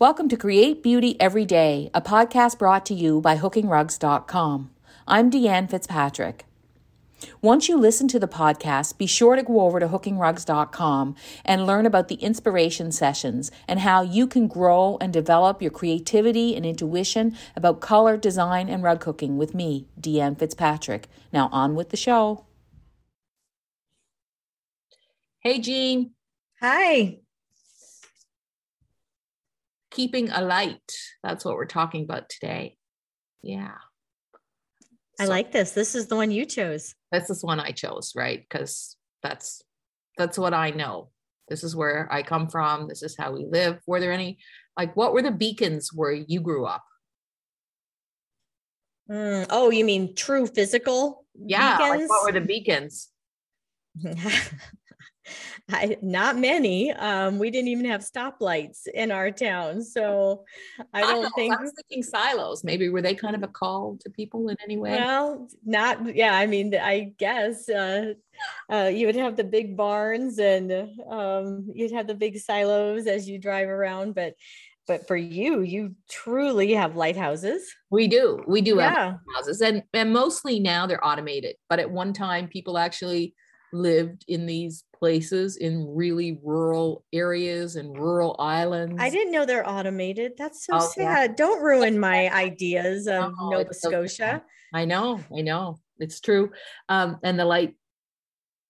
Welcome to Create Beauty Every Day, a podcast brought to you by hookingrugs.com. I'm Deanne Fitzpatrick. Once you listen to the podcast, be sure to go over to hookingrugs.com and learn about the inspiration sessions and how you can grow and develop your creativity and intuition about color, design, and rug hooking with me, Deanne Fitzpatrick. Now, on with the show. Hey, Jean. Hi keeping a light. That's what we're talking about today. Yeah. I so, like this. This is the one you chose. This is one I chose, right? Because that's that's what I know. This is where I come from. This is how we live. Were there any like what were the beacons where you grew up? Mm, oh, you mean true physical? Yeah. Like what were the beacons? I, not many. Um, we didn't even have stoplights in our town, so I don't I think. I was thinking silos. Maybe were they kind of a call to people in any way? Well, not. Yeah, I mean, I guess uh, uh, you would have the big barns and um, you'd have the big silos as you drive around, but but for you you truly have lighthouses we do we do yeah. have houses and and mostly now they're automated but at one time people actually lived in these places in really rural areas and rural islands. I didn't know they're automated. That's so oh, sad. Yeah. Don't ruin my ideas of oh, Nova Scotia. I know, I know. It's true. Um, and the light,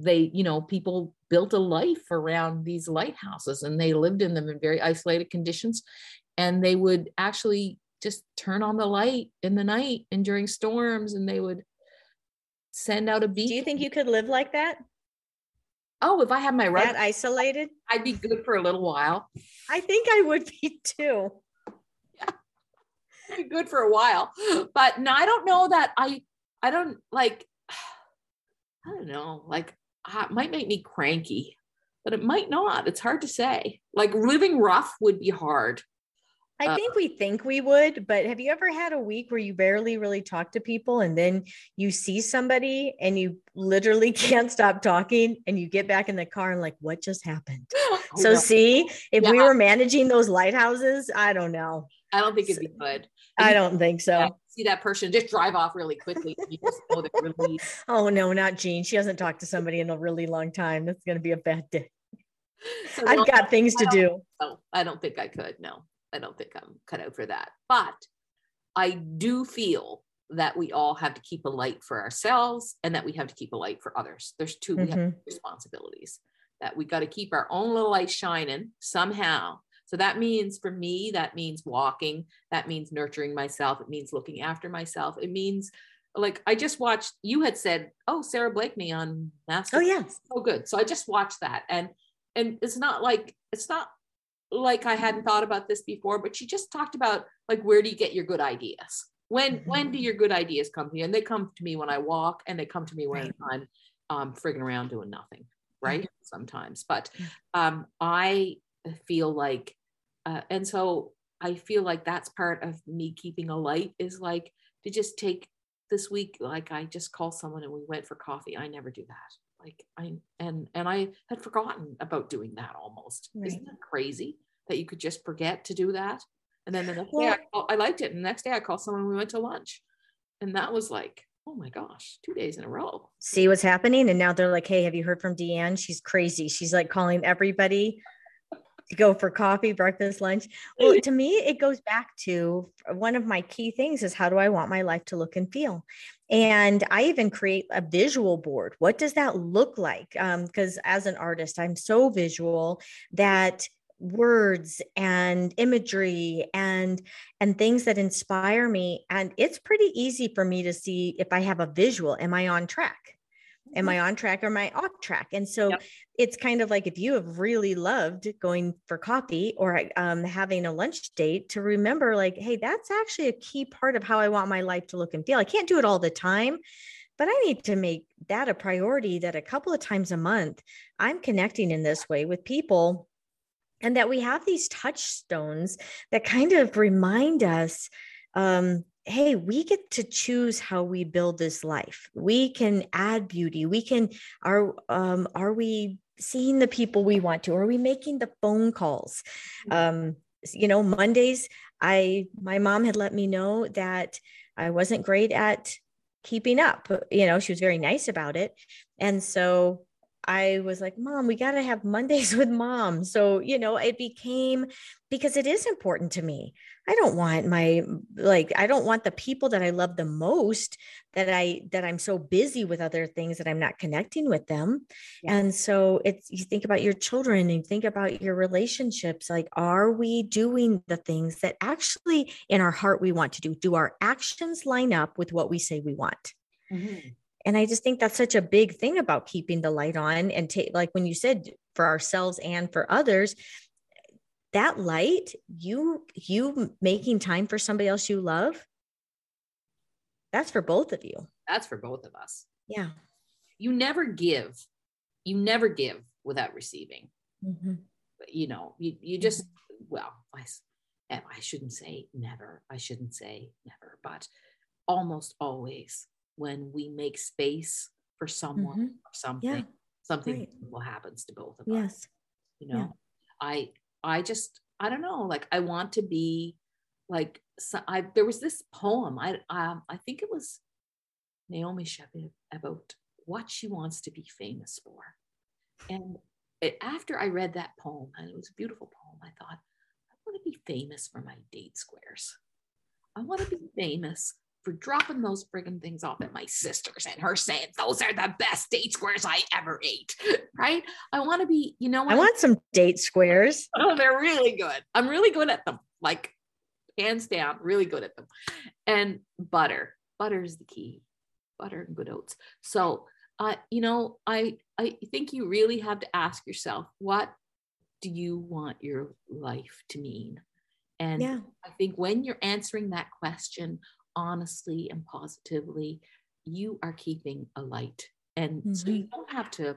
they, you know, people built a life around these lighthouses and they lived in them in very isolated conditions. And they would actually just turn on the light in the night and during storms and they would send out a beacon. Do you think you could live like that? Oh, if I had my right isolated, I'd be good for a little while. I think I would be too. Yeah, be good for a while, but no, I don't know that I. I don't like. I don't know. Like, it might make me cranky, but it might not. It's hard to say. Like living rough would be hard. I uh, think we think we would, but have you ever had a week where you barely really talk to people and then you see somebody and you literally can't stop talking and you get back in the car and like, what just happened? so, see, if yeah. we were managing those lighthouses, I don't know. I don't think it'd be good. I don't think so. See that person just drive off really quickly. really... oh no, not Jean. She hasn't talked to somebody in a really long time. That's going to be a bad day. So I've got things to do. Oh, I don't think I could. No. I don't think I'm cut out for that. But I do feel that we all have to keep a light for ourselves and that we have to keep a light for others. There's 2 mm-hmm. we have mm-hmm. responsibilities that we got to keep our own little light shining somehow. So that means for me, that means walking, that means nurturing myself, it means looking after myself, it means like I just watched you had said, oh, Sara Blakely on Master. Oh, yes. Oh, good. So I just watched that. And and it's not like it's not like I hadn't thought about this before, but she just talked about like where do you get your good ideas? When mm-hmm. when do your good ideas come to you? And they come to me when I walk, and they come to me when right. I'm um, frigging around doing nothing, right? Mm-hmm. Sometimes, but um, I feel like, uh, and so I feel like that's part of me keeping a light is like to just take this week, like I just call someone and we went for coffee. I never do that like i and and i had forgotten about doing that almost. Right. isn't that crazy that you could just forget to do that? And then the next day I, call, I liked it and the next day i called someone we went to lunch. And that was like oh my gosh two days in a row. See what's happening? And now they're like hey have you heard from deanne? She's crazy. She's like calling everybody to go for coffee, breakfast, lunch. Well, to me, it goes back to uh, one of my key things is how do I want my life to look and feel? And I even create a visual board. What does that look like? Because um, as an artist, I'm so visual that words and imagery and and things that inspire me and it's pretty easy for me to see if i have a visual am i on track am i on track or am i off track? And so yep. it's kind of like if you have really loved going for coffee or um, having a lunch date to remember like hey that's actually a key part of how i want my life to look and feel. I can't do it all the time but i need to make that a priority that a couple of times a month i'm connecting in this way with people and that we have these touchstones that kind of remind us um, hey, we get to choose how we build this life. We can add beauty. We can are um, are we seeing the people we want to? Are we making the phone calls? Mm-hmm. Um, you know, Mondays, I, my mom had let me know that I wasn't great at keeping up. You know, she was very nice about it. And so I was like, Mom, we got to have Mondays with mom. So, you know, it became because it is important to me. I don't want my, like, I don't want the people that I love the most that I, that I'm so busy with other things that I'm not connecting with them. Yeah. And so it's, you think about your children and think about your relationships. Like, are we doing the things that actually in our heart we want to do? Do our actions line up with what we say we want? Mm-hmm and i just think that's such a big thing about keeping the light on and take like when you said for ourselves and for others that light you you making time for somebody else you love that's for both of you. That's for both of us. Yeah. You never give you never give without receiving. Mm-hmm. you know you, you just well I, I shouldn't say never i shouldn't say never but almost always when we make space for someone mm-hmm. or something yeah. something right. will happens to both of yes. us you know yeah. i i just i don't know like i want to be like so i there was this poem i um i think it was naomi shepard about what she wants to be famous for and it, after i read that poem and it was a beautiful poem i thought i want to be famous for my date squares i want to be famous for dropping those friggin' things off at my sister's and her saying those are the best date squares I ever ate. Right? I want to be, you know, I want some date squares. Oh, they're really good. I'm really good at them. Like hands down, really good at them. And butter. Butter is the key. Butter and good oats. So uh, you know, I I think you really have to ask yourself, what do you want your life to mean? And yeah. I think when you're answering that question, honestly and positively, you are keeping a light. And mm-hmm. so you mm-hmm. don't have to,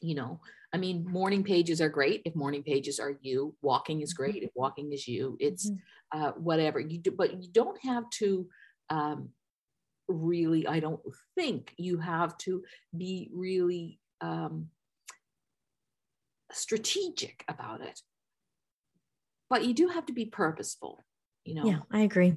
you know, I mean, morning pages are great if morning pages are you. Walking is great if mm-hmm. walking is you. It's mm-hmm. uh, whatever you do, but you don't have to um, really. I don't think you have to be really um, strategic about it. But you do have to be purposeful. You know. Yeah, I agree.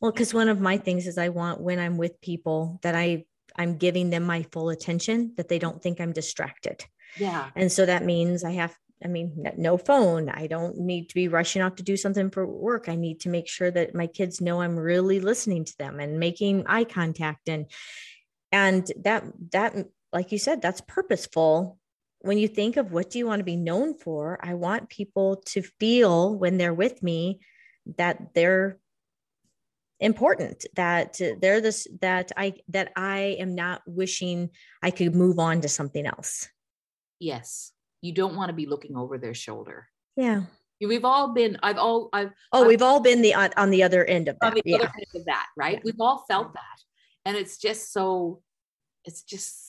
Well, because one of my things is I want when I'm with people that I I'm giving them my full attention, that they don't think I'm distracted. Yeah. And so that means I have, I mean, no phone. I don't need to be rushing off to do something for work. I need to make sure that my kids know I'm really listening to them and making eye contact and and that that like you said, that's purposeful. When you think of what do you want to be known for, I want people to feel when they're with me that they're important that they're this that i that i am not wishing i could move on to something else yes you don't want to be looking over their shoulder yeah we've all been i've all i've oh I've, we've all been the on, on the other end of that yeah. end of that right yeah. we've all felt that and it's just so it's just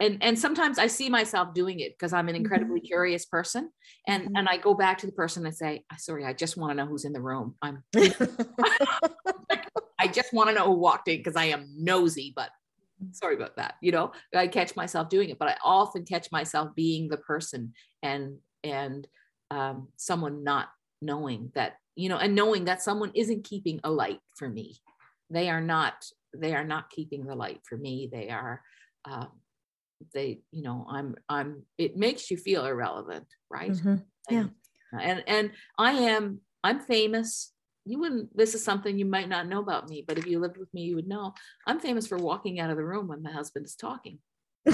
and and sometimes i see myself doing it because i'm an mm-hmm. incredibly mm-hmm. curious person and mm-hmm. and i go back to the person and say sorry i just want to know who's in the room i'm I just want to know who walked in because I am nosy, but sorry about that. You know, I catch myself doing it, but I often catch myself being the person and and um, someone not knowing that, you know, and knowing that someone isn't keeping a light for me. They are not, they are not keeping the light for me. They are, um, they, you know, I'm, I'm, it makes you feel irrelevant, right? Mm-hmm. Yeah. And, and, and I am, I'm famous you wouldn't this is something you might not know about me but if you lived with me you would know. I'm famous for walking out of the room when my husband is talking.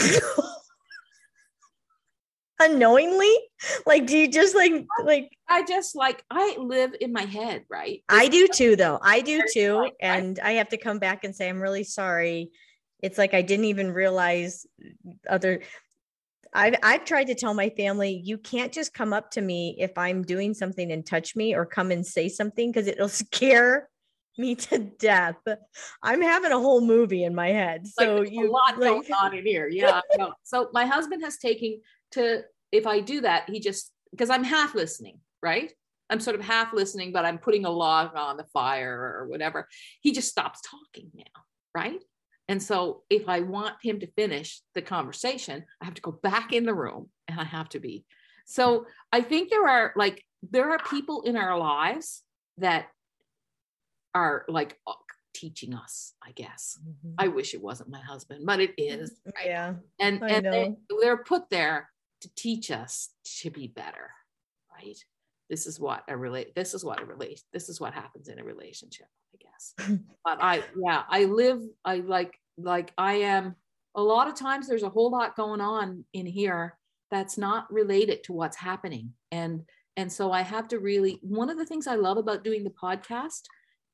Unknowingly? Like do you just like like i just like i live in my head right? I do too though. I do too and i have to come back and say i'm really sorry. It's like i didn't even realize other I've, I've tried to tell my family, you can't just come up to me if I'm doing something and touch me or come and say something because it'll scare me to death. I'm having a whole movie in my head. So like, you a lot like, going on in here. Yeah. So my husband has taken to if I do that, he just because I'm half listening, right? I'm sort of half listening, but I'm putting a log on the fire or whatever. He just stops talking now, right? And so if I want him to finish the conversation, I have to go back in the room and I have to be. So I think there are like there are people in our lives that are like uh, teaching us i guess Mhm. i wish it wasn't my husband but it is right? Yeah. and I and they, they're put there to teach us to be better right this is what a relate this is what a relate this is what happens in a relationship i guess. But i yeah i live i like like i am a lot of times there's a whole lot going on in here that's not related to what's happening. And and so i have to really one of the things i love about doing the podcast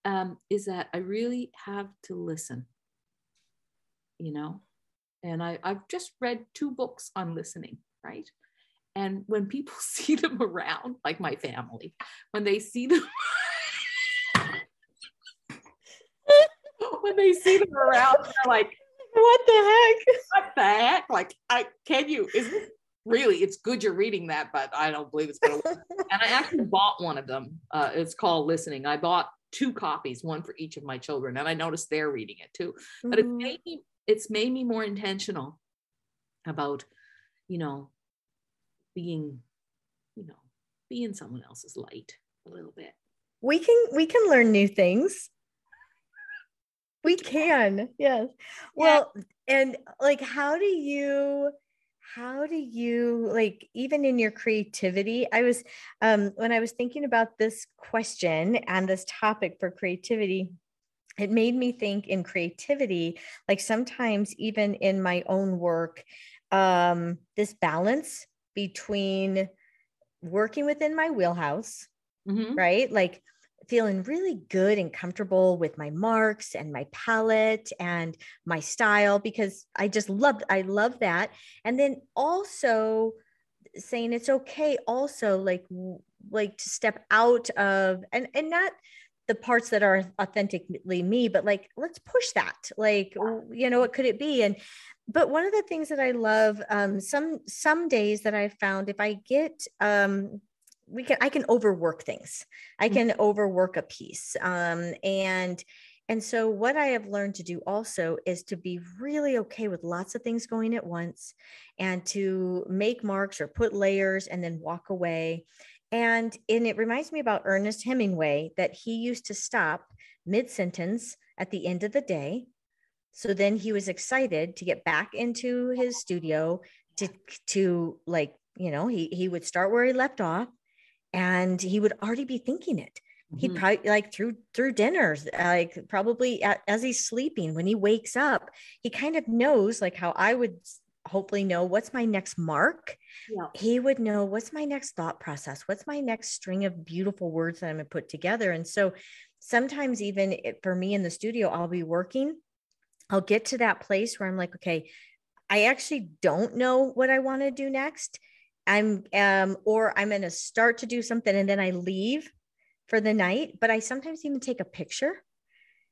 um, is that i really have to listen you know? And I, I've just read two books on listening, right? And when people see them around, like my family, when they see them, when they see them around, they're like, What the heck? what the heck? Like, I can you, is this really, it's good you're reading that, but I don't believe it's going to work. And I actually bought one of them. Uh, it's called Listening. I bought two copies, one for each of my children, and I noticed they're reading it too. but it's Mhm. made me it's made me more intentional about you know being you know being someone else's light a little bit we can we can learn new things we can yes well and like how do you how do you like even in your creativity i was um when i was thinking about this question and this topic for creativity it made me think in creativity like sometimes even in my own work um this balance between working within my wheelhouse Mhm. right? Like feeling really good and comfortable with my marks and my palette and my style because I just love I love that. And then also saying it's okay also like like to step out of and and not the parts that are authentically me but like let's push that like w- you know what could it be and but one of the things that i love um some some days that i've found if i get um we can i can overwork things. I can overwork a piece um and and so what i have learned to do also is to be really okay with lots of things going at once and to make marks or put layers and then walk away. And and it reminds me about ernest hemingway that he used to stop mid sentence at the end of the day. So then he was excited to get back into his studio to to like you know he he would start where he left off and he would already be thinking it he'd Mhm. probably like through through dinners like probably a- as he's sleeping when he wakes up he kind of knows like how i would hopefully know what's my next mark Yeah. he would know what's my next thought process what's my next string of beautiful words that i'm going to put together and so sometimes even it, for me in the studio i'll be working i'll get to that place where i'm like okay i actually don't know what i want to do next i'm um or i'm going to start to do something and then i leave for the night but i sometimes even take a picture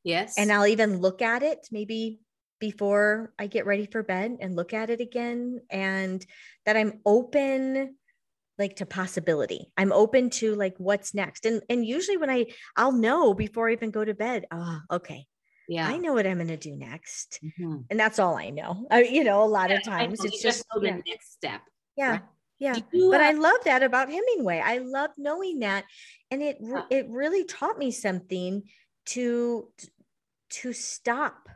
yes and I'll even look at it maybe before I get ready for bed and look at it again and that I'm open like to possibility. I'm open to like what's next. And and usually when I I'll know before I even go to bed, oh, okay. yeah I know what I'm going to do next. Mhm. And that's all I know. I, you know, a lot Yeah, of times it's you just know the yeah, next step yeah. right? Yeah. You, But uh, I love that about Hemingway. I love knowing that. And it Yeah. it really taught me something to to stop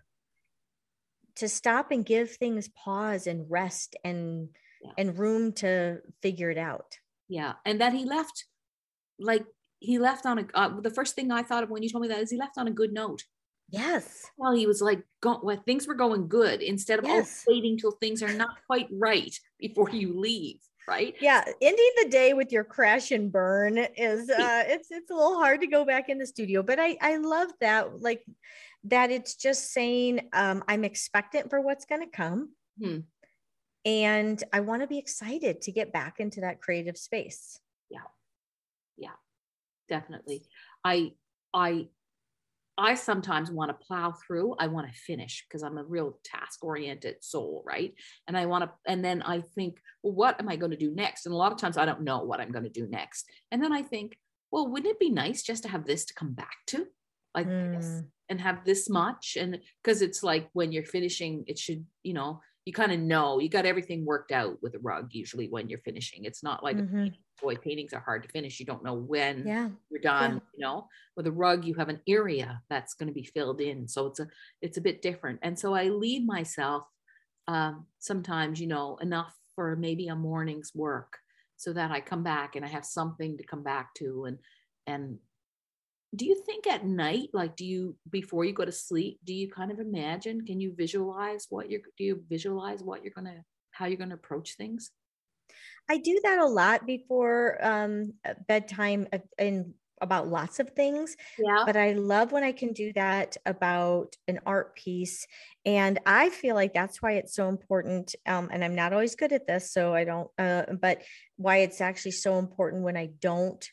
to stop and give things pause and rest and Yeah. and room to figure it out. yeah and that he left like he left on a uh, the first thing i thought of when you told me that is he left on a good note Yes. well he was like go, well, things were going good instead of Yes. waiting till things are not quite right before you leave right Yeah, ending the day with your crash and burn is uh it's it's a little hard to go back in the studio, but I I love that like that it's just saying um I'm expectant for what's going to come. Hmm. And I want to be excited to get back into that creative space. Yeah, yeah, definitely i i i sometimes want to plow through i want to finish because i'm a real task oriented soul right? And i want to and then i think well what am i going to do next? And a lot of times i don't know what i'm going to do next. And then i think well wouldn't it be nice just to have this to come back to? Like this Mm. and have this much? And because it's like when you're finishing it should you know you kind of know you got everything worked out with a rug usually when you're finishing. It's not like Mhm. boy paintings are hard to finish. You don't know when Yeah. you're done you know? With a rug you have an area that's going to be filled in so it's a it's a bit different. And so i leave myself um, sometimes you know enough for maybe a morning's work so that i come back and i have something to come back to and and do you think at night like do you before you go to sleep do you kind of imagine can you visualize what you're do you visualize what you're gonna how you're gonna approach things I do that a lot before um, uh, bedtime uh, and about lots of things. yeah but I love when I can do that about an art piece. And I feel like that's why it's so important. Um, and I'm not always good at this, so I don't, uh, but why it's actually so important when I don't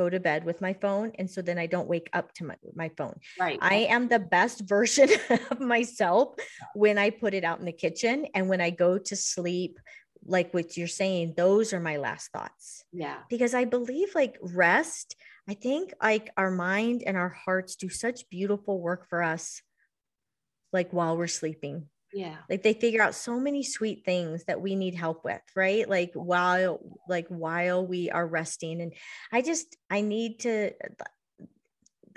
go to bed with my phone. And so then I don't wake up to my, my phone. right I am the best version of myself when I put it out in the kitchen and when I go to sleep. Like what you're saying, those are my last thoughts yeah because I believe like rest, I think like our mind and our hearts do such beautiful work for us, like while we're sleeping. Yeah Like they figure out so many sweet things that we need help with, right? Like while like while we are resting. And I just I need to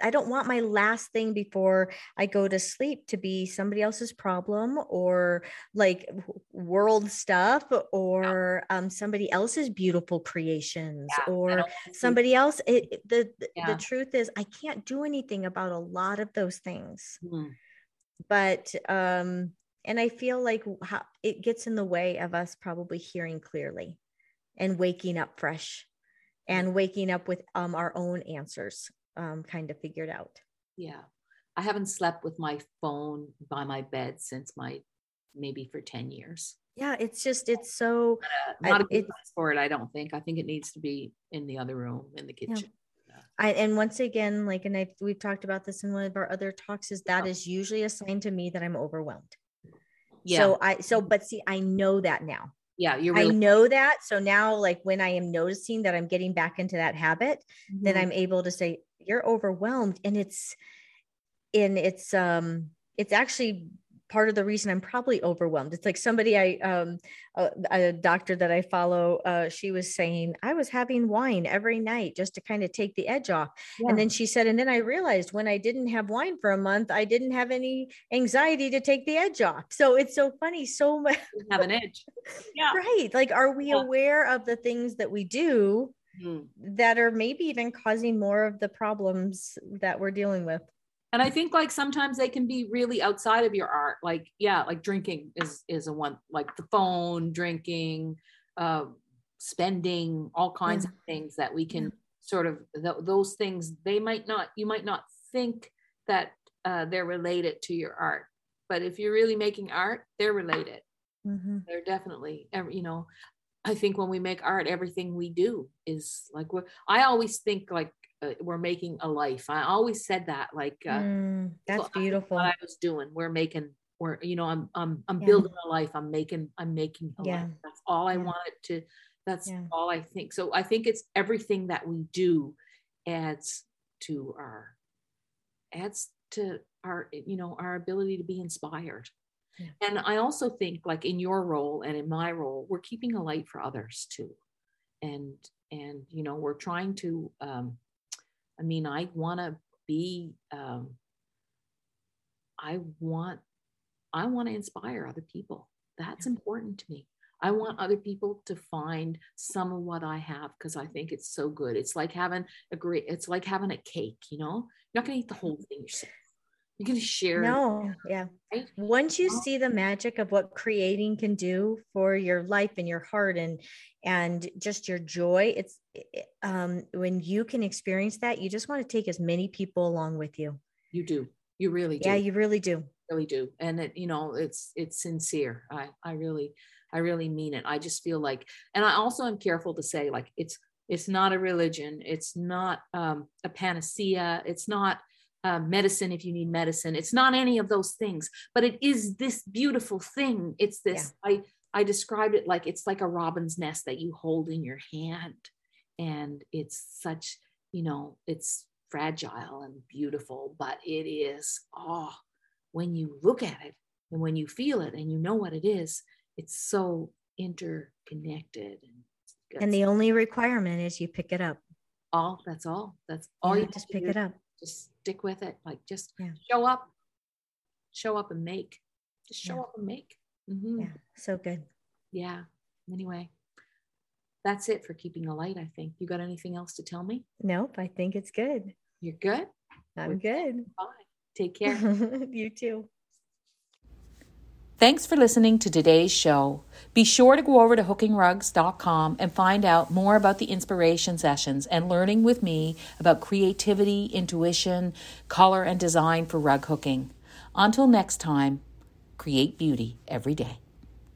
I don't want my last thing before I go to sleep to be somebody else's problem or like world stuff or um, somebody else's beautiful creations Yeah, or somebody else. It, the the- Yeah. the truth is, I can't do anything about a lot of those things. Hmm. But um, and I feel like how, it gets in the way of us probably hearing clearly and waking up fresh and waking up with um, our own answers um, kind of figured out. Yeah. I haven't slept with my phone by my bed since my maybe for 10 years. Yeah, it's just it's so Uh, I- not a good place for it, I don't think. I think it needs to be in the other room in the kitchen. I and once again, like and I we've talked about this in one of our other talks, is that Yeah. is usually a sign to me that I'm overwhelmed. Yeah. So I so but see, I know that now. yeah. You're I know that. So now like when I am noticing that I'm getting back into that habit, then Mhm. I'm able to say, you're overwhelmed. And it's and it's um it's actually part of the reason I'm probably overwhelmed. It's like somebody I um a, a doctor that I follow, uh, she was saying I was having wine every night just to kind of take the edge off. Yeah. And then she said, and then I realized when I didn't have wine for a month, I didn't have any anxiety to take the edge off. So it's so funny, so much have an edge. Yeah. right. Like, are we Yeah. aware of the things that we do Mhm. that are maybe even causing more of the problems that we're dealing with? And I think like sometimes they can be really outside of your art. Like, yeah, like drinking is is a one, like the phone, drinking, uh, spending, all kinds Yeah. of things that we can sort of th- those things they might not you might not think that uh, they're related to your art but if you're really making art they're related Mhm. they're definitely you know i think when we make art everything we do is like we're i always think like uh, we're making a life. I always said that like uh, Mm, that's so I- beautiful. what i was doing. We're making we're you know i'm i'm i'm Yeah. building a life. I'm making i'm making a Yeah. life. That's all i Yeah. wanted to that's all i think. So i think it's everything that we do adds to our adds to our you know our ability to be inspired. And i also think like in your role and in my role we're keeping a light for others too. And and you know we're trying to um i mean i want to be um i want i want to inspire other people. That's important to me. I want other people to find some of what i have because i think it's so good. It's like having a great it's like having a cake you know? You're not going to eat the whole thing yourself you're going to share No, yeah. right? Once you see the magic of what creating can do for your life and your heart and and just your joy, it's um when you can experience that, you just want to take as many people along with you. you do you really do Yeah, you really do. really do and it you know it's it's sincere i i really i really mean it i just feel like and i also am careful to say like it's it's not a religion it's not um, a panacea it's not uh, medicine if you need medicine it's not any of those things but it is this beautiful thing it's this i i described it like it's like a robin's nest that you hold in your hand and it's such you know it's fragile and beautiful but it is oh when you look at it And when you feel it and you know what it is, it's so interconnected. And, and the only requirement is you pick it up. All that's all. That's all yeah, you just pick it up. Just stick with it. Like just yeah. show up, show up and make. Just show yeah. up and make. Mm-hmm. Yeah, so good. Yeah. Anyway, that's it for keeping a light. I think you got anything else to tell me? Nope. I think it's good. You're good. I'm good. Bye. Take care. you too. Thanks for listening to today's show. Be sure to go over to hookingrugs.com and find out more about the inspiration sessions and learning with me about creativity, intuition, color, and design for rug hooking. Until next time, create beauty every day.